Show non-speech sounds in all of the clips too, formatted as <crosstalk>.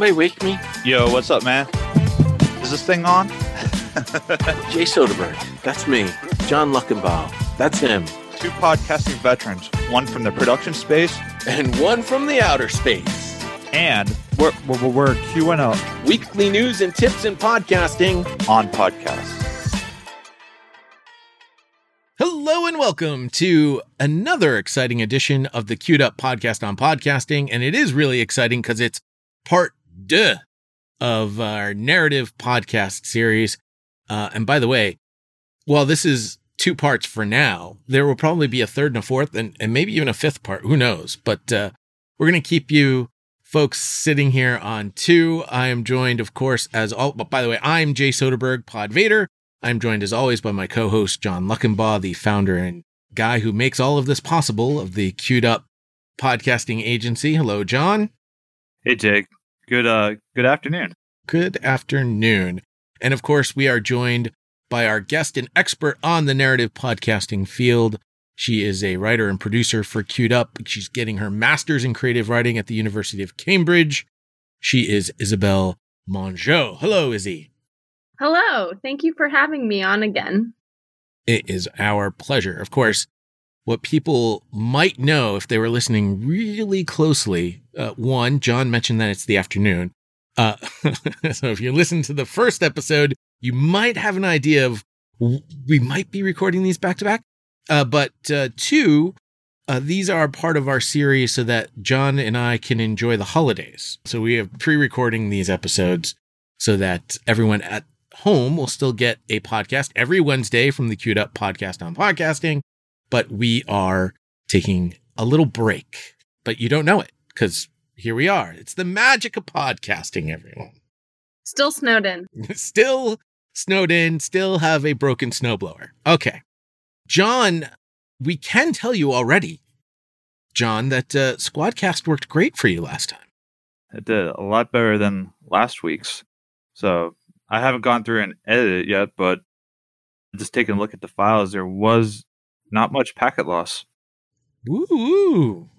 somebody wake me? Yo, what's up, man? Is this thing on? <laughs> Jay Soderberg. That's me. John Luckenbaugh. That's him. Two podcasting veterans, one from the production space, And one from the outer space. and we're, we're, we're QNO Weekly news and tips in podcasting. on podcasts. Hello and welcome to another exciting edition of the Q'd Up Podcast on Podcasting. And it is really exciting because it's part deux of our narrative podcast series. Uh, and by the way, while this is two parts for now, there will probably be a third and a fourth and, and maybe even a fifth part. Who knows? But uh, we're going to keep you folks sitting here on two. I am joined, of course, as all, but by the way, I'm Jay Soderberg, Pod Vader. I'm joined as always by my co-host John Luckenbaugh, the founder and guy who makes all of this possible of the Q'd Up Podcasting Agency. Hello, John. Hey, Jake. Good, uh, good afternoon. Good afternoon. And of course, we are joined by our guest and expert on the narrative podcasting field. She is a writer and producer for Q'd Up. She's getting her master's in creative writing at the University of Cambridge. She is Isabelle Mongeau. Hello, Izzy. Hello. Thank you for having me on again. It is our pleasure. Of course, what people might know if they were listening really closely, uh, one, John mentioned that it's the afternoon. Uh, <laughs> so if you listen to the first episode, you might have an idea of we might be recording these back to back. But uh, two, uh, these are part of our series so that John and I can enjoy the holidays. So we have pre-recording these episodes so that everyone at home will still get a podcast every Wednesday from the Q'd Up Podcast on Podcasting. But we are taking a little break, but you don't know it because here we are. It's the magic of podcasting, everyone. Still snowed in. <laughs> still snowed in, still have a broken snowblower. Okay. John, we can tell you already, John, that uh, Squadcast worked great for you last time. It did a lot better than last week's. So I haven't gone through and edited it yet, but just taking a look at the files, there was not much packet loss. Woo woo.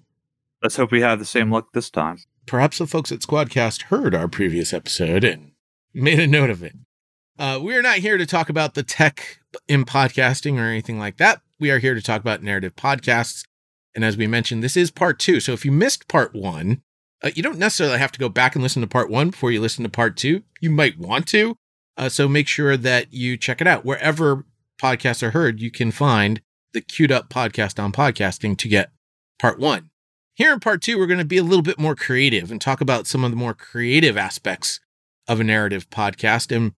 Let's hope we have the same luck this time. Perhaps the folks at Squadcast heard our previous episode and made a note of it. Uh, we are not here to talk about the tech in podcasting or anything like that. We are here to talk about narrative podcasts. And as we mentioned, this is part two. So if you missed part one, uh, you don't necessarily have to go back and listen to part one before you listen to part two. You might want to. Uh, so make sure that you check it out. Wherever podcasts are heard, you can find the queued up podcast on podcasting to get part one. Here in part two, we're going to be a little bit more creative and talk about some of the more creative aspects of a narrative podcast. And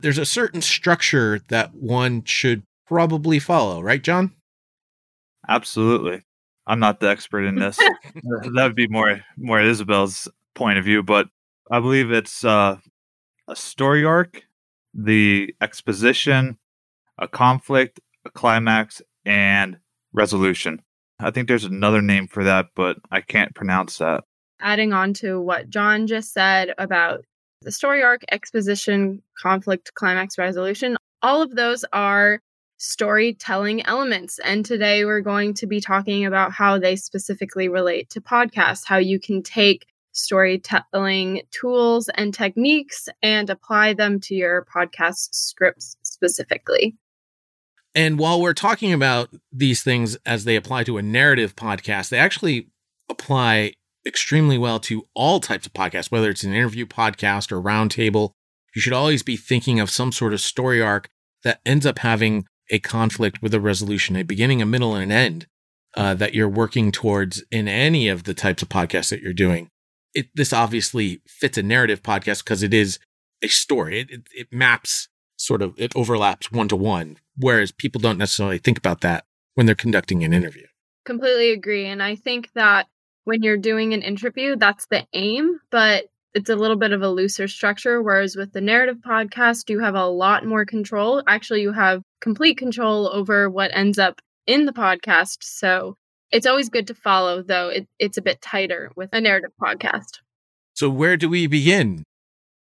there's a certain structure that one should probably follow, right, John? Absolutely. I'm not the expert in this. <laughs> that would be more more Isabelle's point of view, but I believe it's uh, a story arc, the exposition, a conflict, a climax, and resolution. I think there's another name for that, but I can't pronounce that. Adding on to what John just said about the story arc, exposition, conflict, climax, resolution, all of those are storytelling elements. And today we're going to be talking about how they specifically relate to podcasts, how you can take storytelling tools and techniques and apply them to your podcast scripts specifically. And while we're talking about these things as they apply to a narrative podcast, they actually apply extremely well to all types of podcasts, whether it's an interview podcast or roundtable. You should always be thinking of some sort of story arc that ends up having a conflict with a resolution, a beginning, a middle, and an end uh, that you're working towards in any of the types of podcasts that you're doing. It, this obviously fits a narrative podcast because it is a story. It, it, it maps sort of, it overlaps one to one, whereas people don't necessarily think about that when they're conducting an interview. Completely agree. And I think that when you're doing an interview, that's the aim, but it's a little bit of a looser structure. Whereas with the narrative podcast, you have a lot more control. Actually, you have complete control over what ends up in the podcast. So it's always good to follow, though it, it's a bit tighter with a narrative podcast. So, where do we begin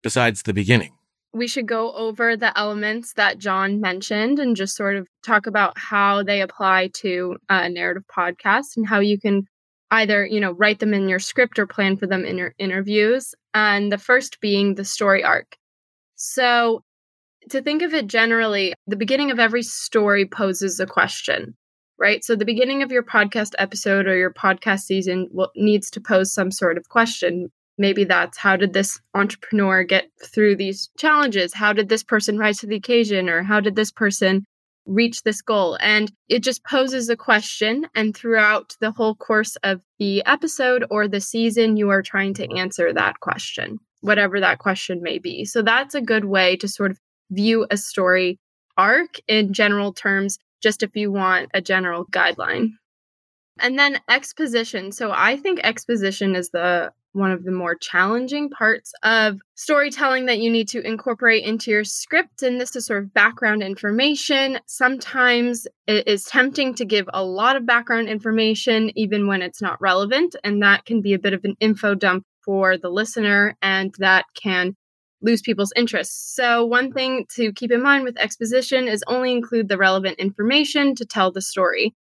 besides the beginning? We should go over the elements that John mentioned and just sort of talk about how they apply to uh, a narrative podcast and how you can either, you know, write them in your script or plan for them in your interviews. And the first being the story arc. So, to think of it generally, the beginning of every story poses a question, right? So, the beginning of your podcast episode or your podcast season will, needs to pose some sort of question. Maybe that's how did this entrepreneur get through these challenges? How did this person rise to the occasion? Or how did this person reach this goal? And it just poses a question. And throughout the whole course of the episode or the season, you are trying to answer that question, whatever that question may be. So that's a good way to sort of view a story arc in general terms, just if you want a general guideline. And then exposition. So I think exposition is the one of the more challenging parts of storytelling that you need to incorporate into your script. And this is sort of background information. Sometimes it is tempting to give a lot of background information, even when it's not relevant. And that can be a bit of an info dump for the listener, and that can lose people's interest. So, one thing to keep in mind with exposition is only include the relevant information to tell the story.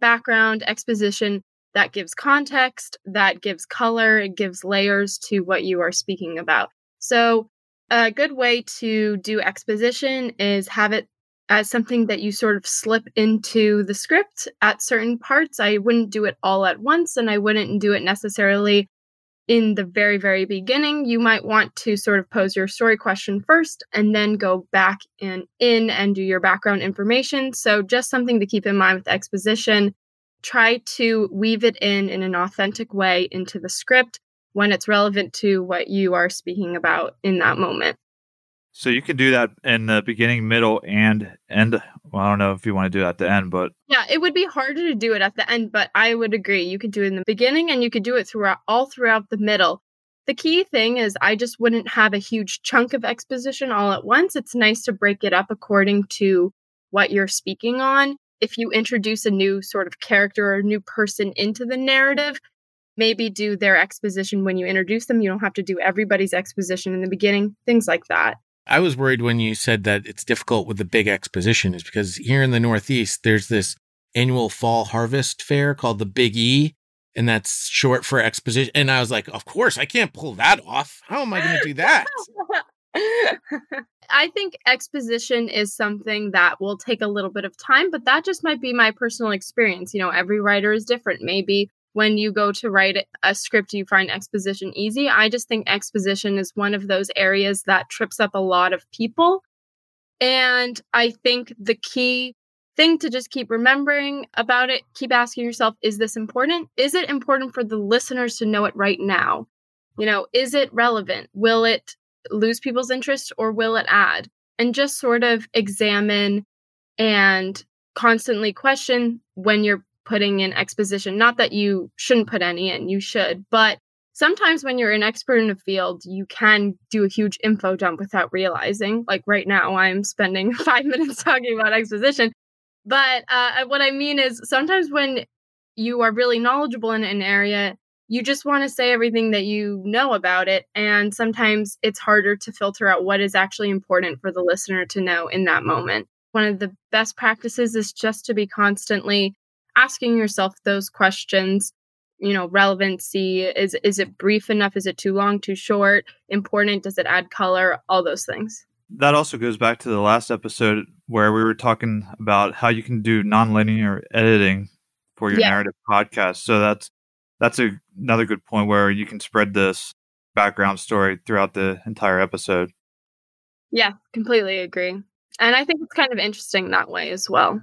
Background, exposition that gives context, that gives color, it gives layers to what you are speaking about. So, a good way to do exposition is have it as something that you sort of slip into the script at certain parts. I wouldn't do it all at once, and I wouldn't do it necessarily in the very, very beginning. You might want to sort of pose your story question first and then go back and in and do your background information. So, just something to keep in mind with exposition try to weave it in in an authentic way into the script when it's relevant to what you are speaking about in that moment. So you can do that in the beginning, middle, and end. Well, I don't know if you want to do that at the end, but yeah, it would be harder to do it at the end. But I would agree, you could do it in the beginning, and you could do it throughout all throughout the middle. The key thing is, I just wouldn't have a huge chunk of exposition all at once. It's nice to break it up according to what you're speaking on if you introduce a new sort of character or a new person into the narrative, maybe do their exposition when you introduce them. You don't have to do everybody's exposition in the beginning, things like that. I was worried when you said that it's difficult with the big exposition, is because here in the Northeast, there's this annual fall harvest fair called the Big E, and that's short for exposition. And I was like, of course, I can't pull that off. How am I going to do that? <laughs> I think exposition is something that will take a little bit of time, but that just might be my personal experience. You know, every writer is different. Maybe when you go to write a script, you find exposition easy. I just think exposition is one of those areas that trips up a lot of people. And I think the key thing to just keep remembering about it, keep asking yourself, is this important? Is it important for the listeners to know it right now? You know, is it relevant? Will it lose people's interest or will it add? And just sort of examine and constantly question when you're putting in exposition. Not that you shouldn't put any in, you should, but sometimes when you're an expert in a field, you can do a huge info dump without realizing. Like right now, I'm spending <laughs> five minutes talking about exposition. But uh, what I mean is sometimes when you are really knowledgeable in an area, you just want to say everything that you know about it. And sometimes it's harder to filter out what is actually important for the listener to know in that moment. One of the best practices is just to be constantly asking yourself those questions you know relevancy is is it brief enough is it too long too short important does it add color all those things that also goes back to the last episode where we were talking about how you can do nonlinear editing for your yeah. narrative podcast so that's that's a, another good point where you can spread this background story throughout the entire episode. Yeah, completely agree. And I think it's kind of interesting that way as well.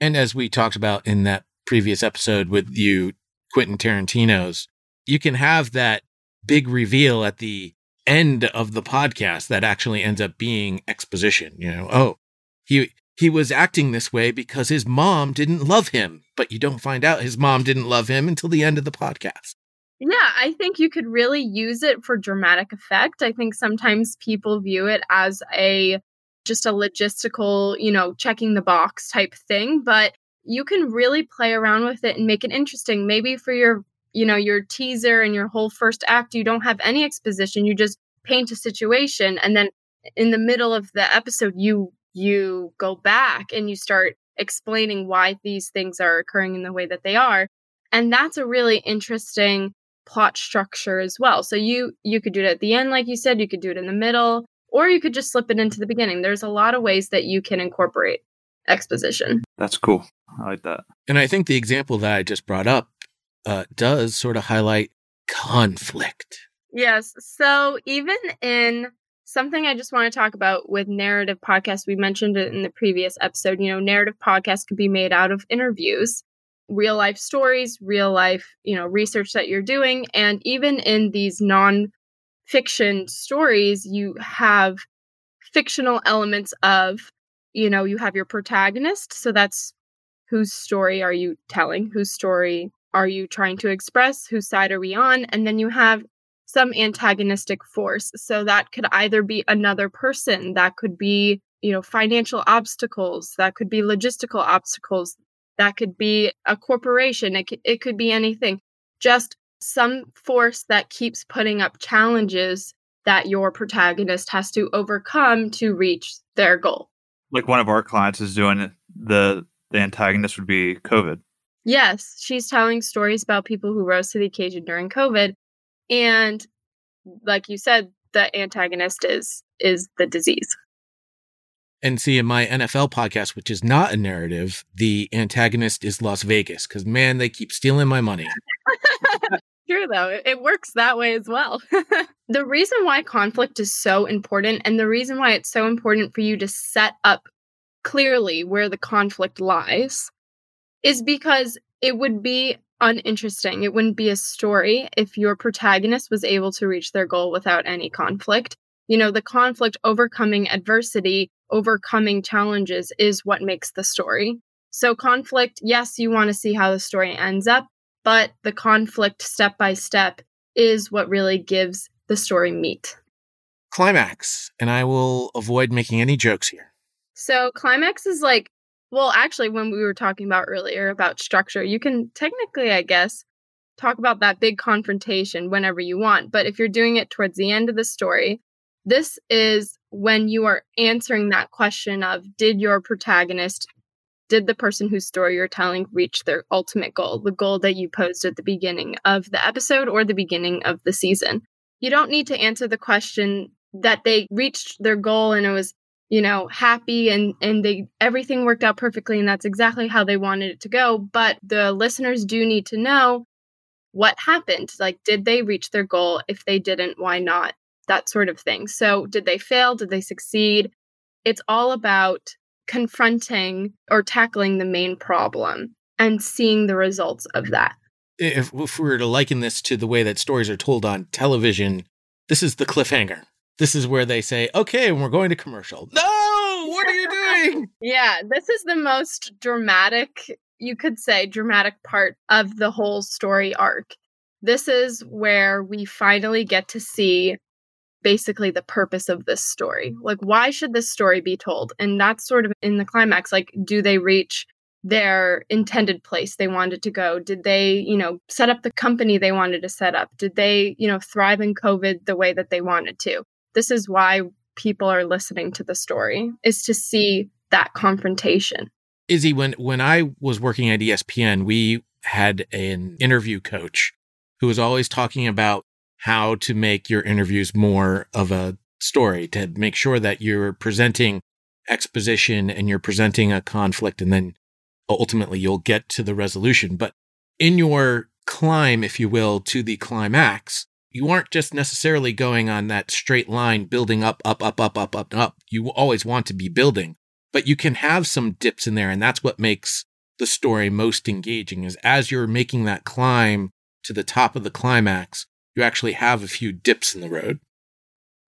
And as we talked about in that previous episode with you, Quentin Tarantino's, you can have that big reveal at the end of the podcast that actually ends up being exposition. You know, oh, he he was acting this way because his mom didn't love him, but you don't find out his mom didn't love him until the end of the podcast. Yeah, I think you could really use it for dramatic effect. I think sometimes people view it as a just a logistical, you know, checking the box type thing, but you can really play around with it and make it interesting. Maybe for your, you know, your teaser and your whole first act, you don't have any exposition. You just paint a situation and then in the middle of the episode you you go back and you start explaining why these things are occurring in the way that they are. And that's a really interesting plot structure as well. So you you could do it at the end like you said, you could do it in the middle, or you could just slip it into the beginning. There's a lot of ways that you can incorporate exposition. That's cool. I like that. And I think the example that I just brought up uh, does sort of highlight conflict. Yes. So even in something I just want to talk about with narrative podcasts, we mentioned it in the previous episode. You know, narrative podcasts could be made out of interviews, real life stories, real life, you know, research that you're doing. And even in these non fiction stories, you have fictional elements of, you know, you have your protagonist. So that's whose story are you telling? Whose story are you trying to express? Whose side are we on? And then you have some antagonistic force. So that could either be another person, that could be, you know, financial obstacles, that could be logistical obstacles, that could be a corporation, it could, it could be anything. Just some force that keeps putting up challenges that your protagonist has to overcome to reach their goal. Like one of our clients is doing it, the the antagonist would be COVID. Yes, she's telling stories about people who rose to the occasion during COVID and like you said the antagonist is is the disease. And see, in my NFL podcast, which is not a narrative, the antagonist is Las Vegas because, man, they keep stealing my money. <laughs> True, though. It works that way as well. <laughs> the reason why conflict is so important, and the reason why it's so important for you to set up clearly where the conflict lies, is because it would be uninteresting. It wouldn't be a story if your protagonist was able to reach their goal without any conflict. You know, the conflict overcoming adversity, overcoming challenges is what makes the story. So, conflict, yes, you want to see how the story ends up, but the conflict step by step is what really gives the story meat. Climax, and I will avoid making any jokes here. So, climax is like well, actually, when we were talking about earlier about structure, you can technically, I guess, talk about that big confrontation whenever you want. But if you're doing it towards the end of the story, this is when you are answering that question of did your protagonist, did the person whose story you're telling reach their ultimate goal, the goal that you posed at the beginning of the episode or the beginning of the season? You don't need to answer the question that they reached their goal and it was you know happy and and they everything worked out perfectly and that's exactly how they wanted it to go. But the listeners do need to know what happened. Like did they reach their goal? If they didn't why not? That sort of thing. So did they fail? Did they succeed? It's all about confronting or tackling the main problem and seeing the results of that. If, if we were to liken this to the way that stories are told on television this is the cliffhanger this is where they say, okay, we're going to commercial. No, what are you doing? <laughs> yeah, this is the most dramatic, you could say, dramatic part of the whole story arc. This is where we finally get to see basically the purpose of this story. Like, why should this story be told? And that's sort of in the climax. Like, do they reach their intended place they wanted to go? Did they, you know, set up the company they wanted to set up? Did they, you know, thrive in COVID the way that they wanted to? This is why people are listening to the story is to see that confrontation. Izzy, when when I was working at ESPN, we had an interview coach who was always talking about how to make your interviews more of a story to make sure that you're presenting exposition and you're presenting a conflict and then ultimately you'll get to the resolution. But in your climb, if you will, to the climax, you aren't just necessarily going on that straight line, building up, up, up, up, up, up, up. You always want to be building, but you can have some dips in there. And that's what makes the story most engaging is as you're making that climb to the top of the climax, you actually have a few dips in the road.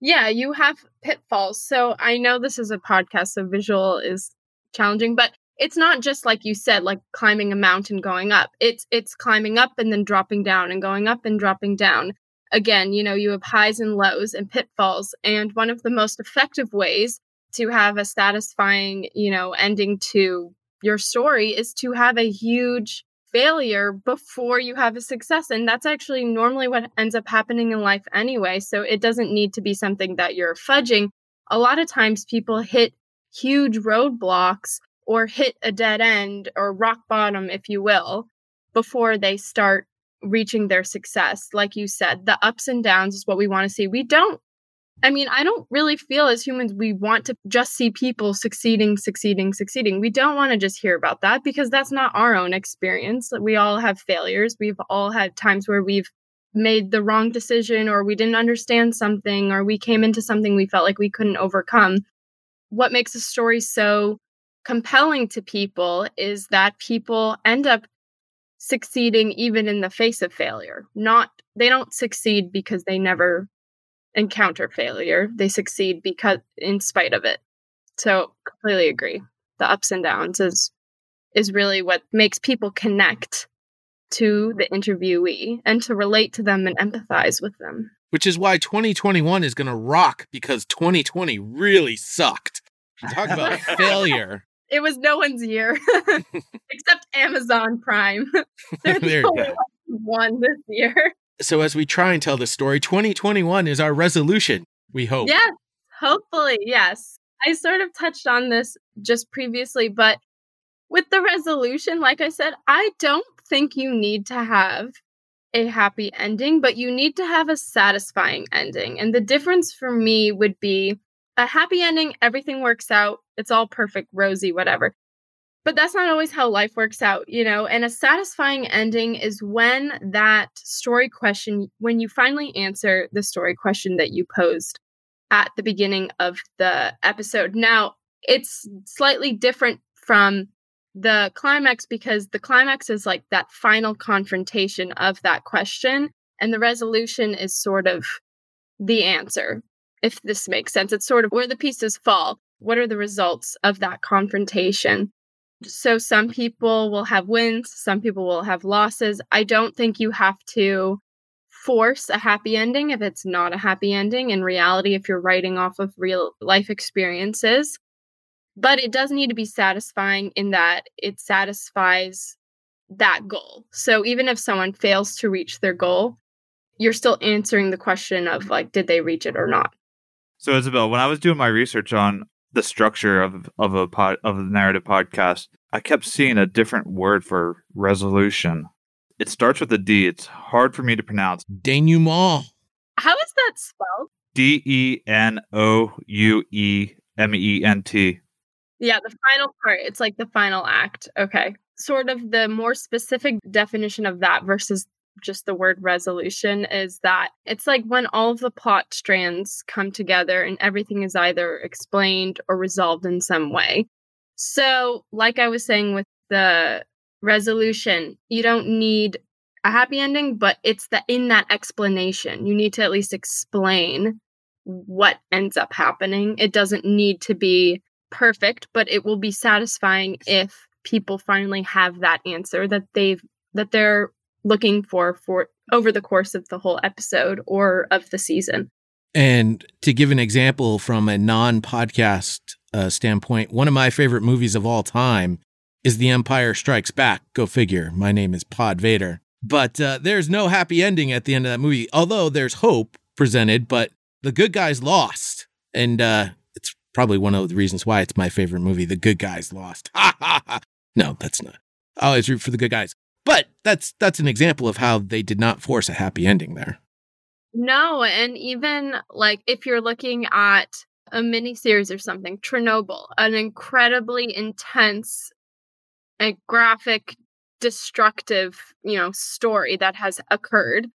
Yeah, you have pitfalls. So I know this is a podcast, so visual is challenging, but it's not just like you said like climbing a mountain going up it's it's climbing up and then dropping down and going up and dropping down again, you know, you have highs and lows and pitfalls. And one of the most effective ways to have a satisfying, you know, ending to your story is to have a huge failure before you have a success. And that's actually normally what ends up happening in life anyway. So it doesn't need to be something that you're fudging. A lot of times people hit huge roadblocks or hit a dead end or rock bottom, if you will, before they start reaching their success. Like you said, the ups and downs is what we want to see. We don't, I mean, I don't really feel as humans we want to just see people succeeding, succeeding, succeeding. We don't want to just hear about that because that's not our own experience. We all have failures. We've all had times where we've made the wrong decision or we didn't understand something or we came into something we felt like we couldn't overcome. What makes a story so compelling to people is that people end up succeeding even in the face of failure. Not they don't succeed because they never encounter failure. They succeed because in spite of it. So completely agree. The ups and downs is is really what makes people connect to the interviewee and to relate to them and empathize with them. Which is why 2021 is going to rock because 2020 really sucked. You talk about <laughs> failure. It was no one's year <laughs> except Amazon Prime. <laughs> You only one this year. <laughs> So as we try and tell the story, 2021 is our resolution. We hope. Yes, hopefully, yes. I sort of touched on this just previously, but with the resolution, like I said, I don't think you need to have a happy ending, but you need to have a satisfying ending. And the difference for me would be a happy ending, everything works out, it's all perfect, rosy, whatever. But that's not always how life works out, you know? And a satisfying ending is when that story question, when you finally answer the story question that you posed at the beginning of the episode. Now, it's slightly different from the climax because the climax is like that final confrontation of that question, and the resolution is sort of the answer, if this makes sense. It's sort of where the pieces fall. What are the results of that confrontation? So, some people will have wins, some people will have losses. I don't think you have to force a happy ending if it's not a happy ending in reality if you're writing off of real life experiences but it does need to be satisfying in that it satisfies that goal so even if someone fails to reach their goal you're still answering the question of like did they reach it or not So Isabelle, when I was doing my research on the structure of of a pod, of a narrative podcast, I kept seeing a different word for resolution. It starts with a D. It's hard for me to pronounce. Denouement. how is that spelled D E N O U E M E N T. yeah the final part it's like the final act okay sort of the more specific definition of that versus just the word resolution is that it's like when all of the plot strands come together and everything is either explained or resolved in some way. So, like I was saying with the resolution, you don't need a happy ending, but it's the in that explanation. You need to at least explain what ends up happening. It doesn't need to be perfect, but it will be satisfying if people finally have that answer that they've that they're looking for for over the course of the whole episode or of the season. And to give an example from a non podcast uh, standpoint, one of my favorite movies of all time is The Empire Strikes Back. Go figure. My name is Pod Vader. But uh, there's no happy ending at the end of that movie, although there's hope presented, but the good guys lost. And uh, it's probably one of the reasons why it's my favorite movie. The good guys lost. <laughs> no, that's not. I always root for the good guys. But that's that's an example of how they did not force a happy ending there. No, and even like if you're looking at a miniseries or something, Chernobyl, an incredibly intense and graphic, destructive, you know, story that has occurred.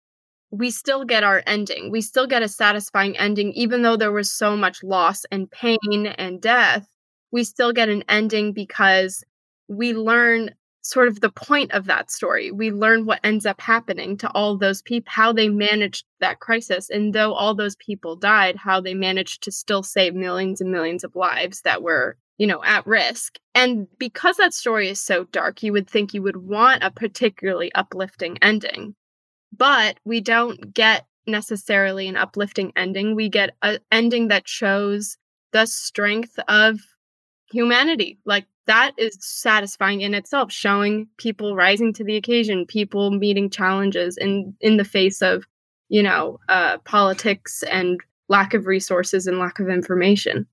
We still get our ending. We still get a satisfying ending, even though there was so much loss and pain and death. We still get an ending because we learn sort of the point of that story. We learn what ends up happening to all those people, how they managed that crisis. And though all those people died, how they managed to still save millions and millions of lives that were, you know, at risk. And because that story is so dark, you would think you would want a particularly uplifting ending. But we don't get necessarily an uplifting ending. We get an ending that shows the strength of humanity. Like that is satisfying in itself, showing people rising to the occasion, people meeting challenges in in the face of, you know, uh, politics and lack of resources and lack of information.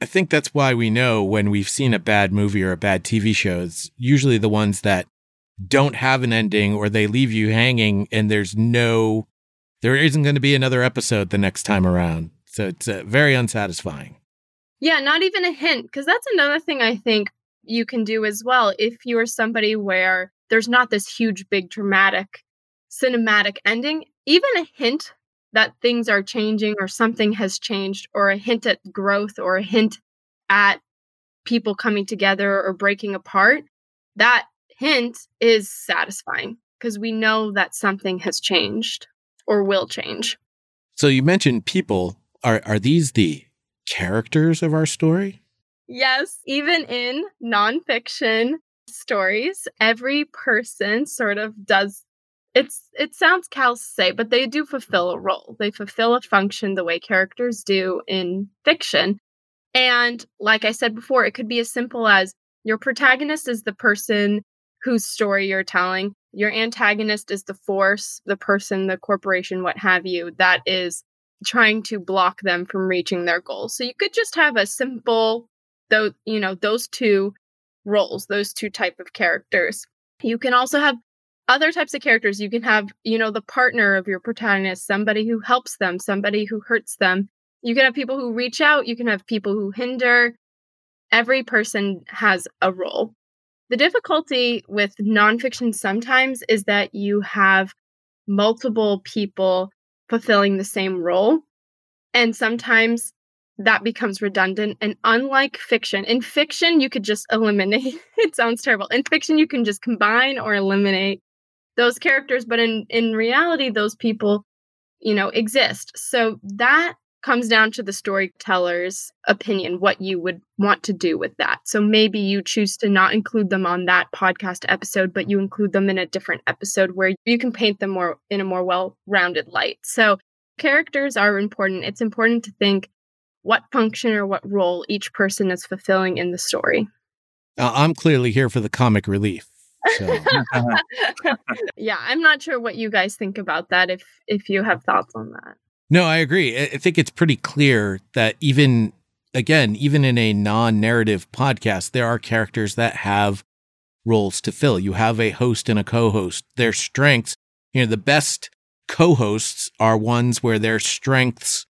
I think that's why we know when we've seen a bad movie or a bad TV show, it's usually the ones that don't have an ending or they leave you hanging and there's no there isn't going to be another episode the next time around. So it's uh, very unsatisfying. Yeah, not even a hint because that's another thing I think you can do as well if you are somebody where there's not this huge big dramatic cinematic ending, even a hint that things are changing or something has changed or a hint at growth or a hint at people coming together or breaking apart, that hint is satisfying because we know that something has changed or will change. So you mentioned people. Are are these the characters of our story? Yes, even in nonfiction stories, every person sort of does it's it sounds say, but they do fulfill a role. They fulfill a function the way characters do in fiction. And like I said before, it could be as simple as your protagonist is the person whose story you're telling. Your antagonist is the force, the person, the corporation, what have you, that is trying to block them from reaching their goals. So you could just have a simple though you know those two roles, those two type of characters. You can also have other types of characters. You can have, you know, the partner of your protagonist, somebody who helps them, somebody who hurts them. You can have people who reach out, you can have people who hinder. Every person has a role. The difficulty with nonfiction sometimes is that you have multiple people fulfilling the same role. And sometimes that becomes redundant. And unlike fiction, in fiction, you could just eliminate, <laughs> it sounds terrible. In fiction, you can just combine or eliminate those characters. But in, in reality, those people, you know, exist. So that comes down to the storyteller's opinion, what you would want to do with that. So maybe you choose to not include them on that podcast episode, but you include them in a different episode where you can paint them more in a more well rounded light. So characters are important. It's important to think what function or what role each person is fulfilling in the story. Uh, I'm clearly here for the comic relief. So. <laughs> yeah, I'm not sure what you guys think about that if if you have thoughts on that. No, I agree. I think it's pretty clear that even, again, even in a non narrative podcast, there are characters that have roles to fill. You have a host and a co host. Their strengths, you know, the best co hosts are ones where their strengths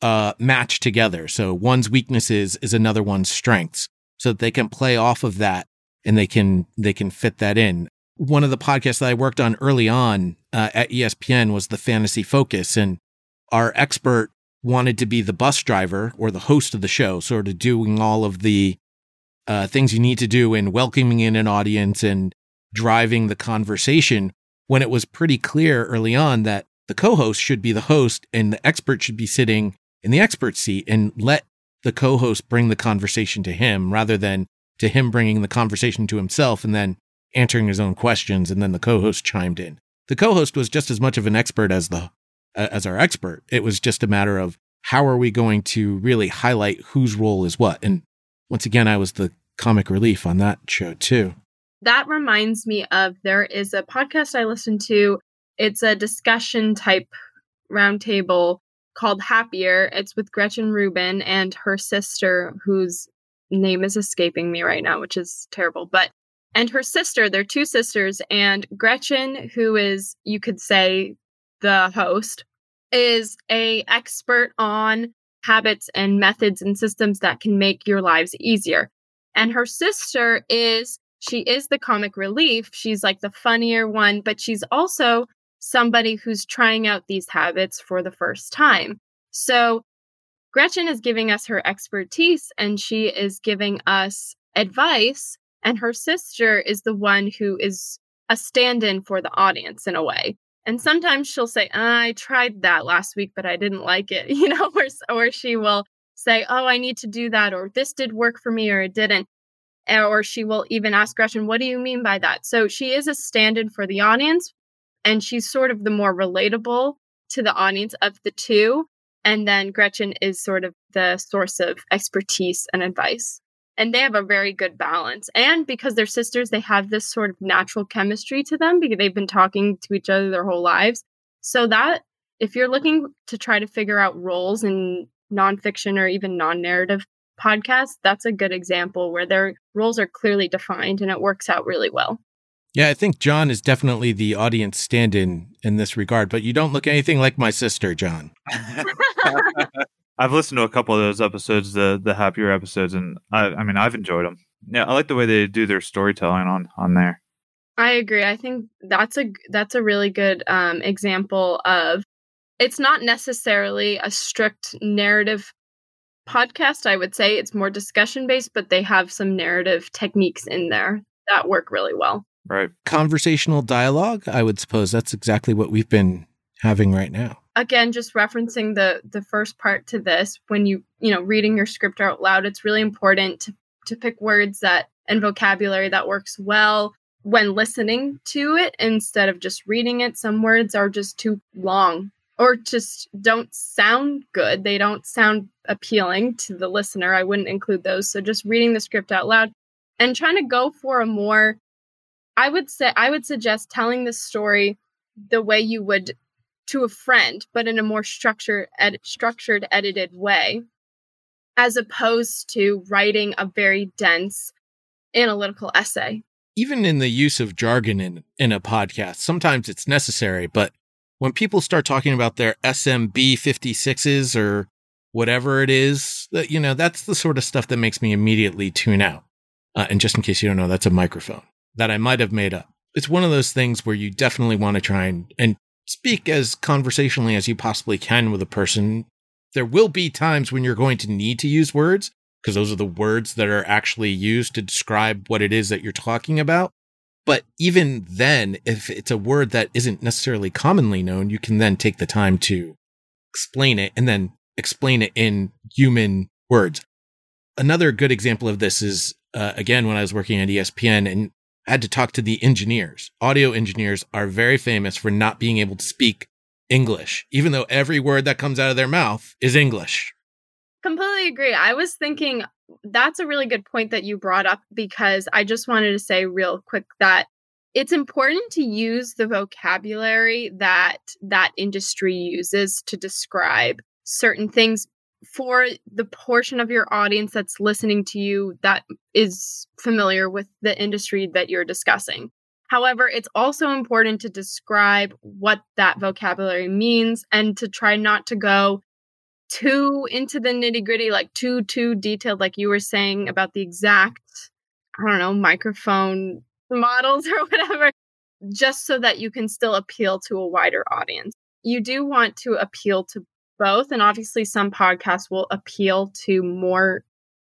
uh, match together. So one's weaknesses is another one's strengths so that they can play off of that and they can, they can fit that in. One of the podcasts that I worked on early on uh, at ESPN was the fantasy focus and our expert wanted to be the bus driver or the host of the show, sort of doing all of the uh, things you need to do in welcoming in an audience and driving the conversation when it was pretty clear early on that the co-host should be the host and the expert should be sitting in the expert seat and let the co-host bring the conversation to him rather than to him bringing the conversation to himself and then answering his own questions and then the co-host chimed in. The co-host was just as much of an expert as the as our expert. It was just a matter of how are we going to really highlight whose role is what. And once again, I was the comic relief on that show too. That reminds me of there is a podcast I listen to. It's a discussion type roundtable called Happier. It's with Gretchen Rubin and her sister, whose name is escaping me right now, which is terrible. But and her sister, they're two sisters, and Gretchen, who is you could say the host, is a expert on habits and methods and systems that can make your lives easier. And her sister is she is the comic relief. She's like the funnier one, but she's also somebody who's trying out these habits for the first time. So Gretchen is giving us her expertise and she is giving us advice. And her sister is the one who is a stand in for the audience in a way. And sometimes she'll say, I tried that last week, but I didn't like it, <laughs> you know, or, or she will say, Oh, I need to do that, or this did work for me, or it didn't. Or she will even ask Gretchen, What do you mean by that? So she is a stand in for the audience, and she's sort of the more relatable to the audience of the two. And then Gretchen is sort of the source of expertise and advice and they have a very good balance. And because they're sisters, they have this sort of natural chemistry to them because they've been talking to each other their whole lives. So that if you're looking to try to figure out roles in nonfiction or even non-narrative podcasts, that's a good example where their roles are clearly defined and it works out really well. Yeah, I think John is definitely the audience stand in in this regard, but you don't look anything like my sister, John. <laughs> <laughs> I've listened to a couple of those episodes, the the happier episodes, and I, I mean, I've enjoyed them. Yeah, I like the way they do their storytelling on on there. I agree. I think that's a that's a really good um, example of it's not necessarily a strict narrative podcast. I would say it's more discussion based, but they have some narrative techniques in there that work really well. Right. Conversational dialogue, I would suppose that's exactly what we've been having right now. Again, just referencing the the first part to this, when you you know reading your script out loud, it's really important to to pick words that and vocabulary that works well when listening to it instead of just reading it. Some words are just too long or just don't sound good. They don't sound appealing to the listener. I wouldn't include those. So just reading the script out loud and trying to go for a more I would say I would suggest telling the story the way you would to a friend, but in a more structured ed- structured edited way as opposed to writing a very dense analytical essay. Even in the use of jargon in, in a podcast, sometimes it's necessary, but when people start talking about their SMB 56s or whatever it is, that you know, that's the sort of stuff that makes me immediately tune out. Uh, and just in case you don't know, that's a microphone that I might have made up. It's one of those things where you definitely want to try and, and speak as conversationally as you possibly can with a person there will be times when you're going to need to use words because those are the words that are actually used to describe what it is that you're talking about. But even then, if it's a word that isn't necessarily commonly known, you can then take the time to explain it and then explain it in human words. Another good example of this is, uh, again, when I was working at ESPN and Had to talk to the engineers. Audio engineers are very famous for not being able to speak English, even though every word that comes out of their mouth is English. Completely agree. I was thinking that's a really good point that you brought up because I just wanted to say real quick that it's important to use the vocabulary that that industry uses to describe certain things for the portion of your audience that's listening to you that is familiar with the industry that you're discussing. However, it's also important to describe what that vocabulary means and to try not to go too into the nitty gritty, like too, too detailed, like you were saying about the exact, I don't know, microphone models <laughs> or whatever, just so that you can still appeal to a wider audience. You do want to appeal to both. And obviously, some podcasts will appeal to more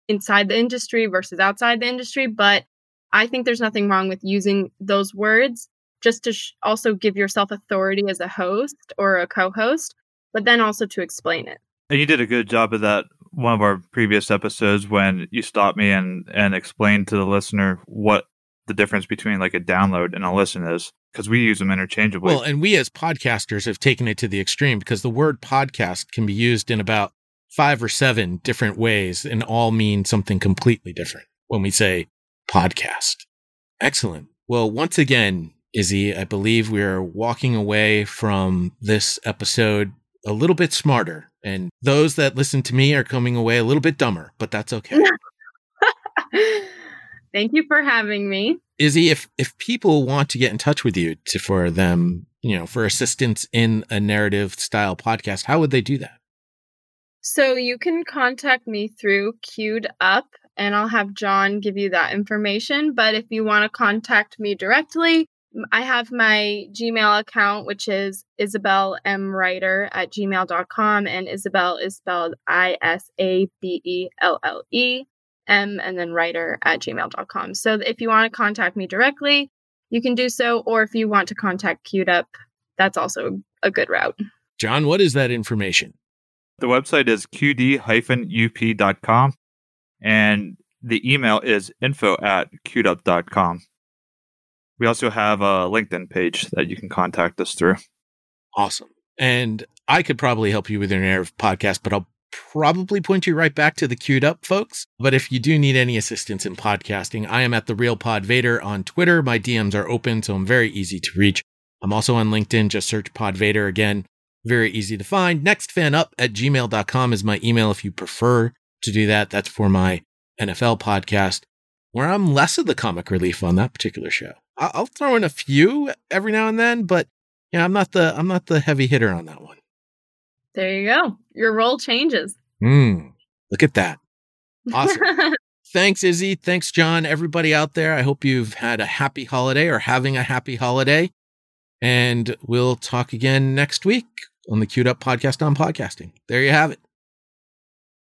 inside the industry versus outside the industry, but I think there's nothing wrong with using those words just to sh- also give yourself authority as a host or a co host, but then also to explain it. And you did a good job of that one of our previous episodes when you stopped me and, and explained to the listener what the difference between like a download and a listen is because we use them interchangeably. Well, and we as podcasters have taken it to the extreme because the word podcast can be used in about five or seven different ways and all mean something completely different when we say podcast. Excellent. Well, once again, Izzy, I believe we are walking away from this episode a little bit smarter. And those that listen to me are coming away a little bit dumber, but that's okay. <laughs> Thank you for having me. Izzy, if if people want to get in touch with you to for them, you know, for assistance in a narrative style podcast, how would they do that? So you can contact me through Q'd Up and I'll have John give you that information. But if you want to contact me directly, I have my Gmail account, which is Isabelle M. Writer at gmail.com. And Isabelle is spelled I S A B E L L E M and then writer at gmail.com. So if you want to contact me directly, you can do so. Or if you want to contact Q'd Up, that's also a good route. John, what is that information? The website is qd-up.com and the email is info at queuedup.com. We also have a LinkedIn page that you can contact us through. Awesome. And I could probably help you with your narrative podcast, but I'll probably point you right back to the queued up folks. But if you do need any assistance in podcasting, I am at the real pod Vader on Twitter. My DMs are open, so I'm very easy to reach. I'm also on LinkedIn. Just search Pod Vader again. Very easy to find. Nextfanup at gmail.com is my email if you prefer to do that. That's for my NFL podcast, where I'm less of the comic relief on that particular show. I'll, throw in a few every now and then, but yeah, I'm not the I'm not the heavy hitter on that one. There you go. Your role changes. Hmm. Look at that. Awesome. <laughs> Thanks, Izzy. Thanks, John. Everybody out there, I hope you've had a happy holiday or having a happy holiday. And we'll talk again next week on the Q'd Up Podcast on Podcasting. There you have it.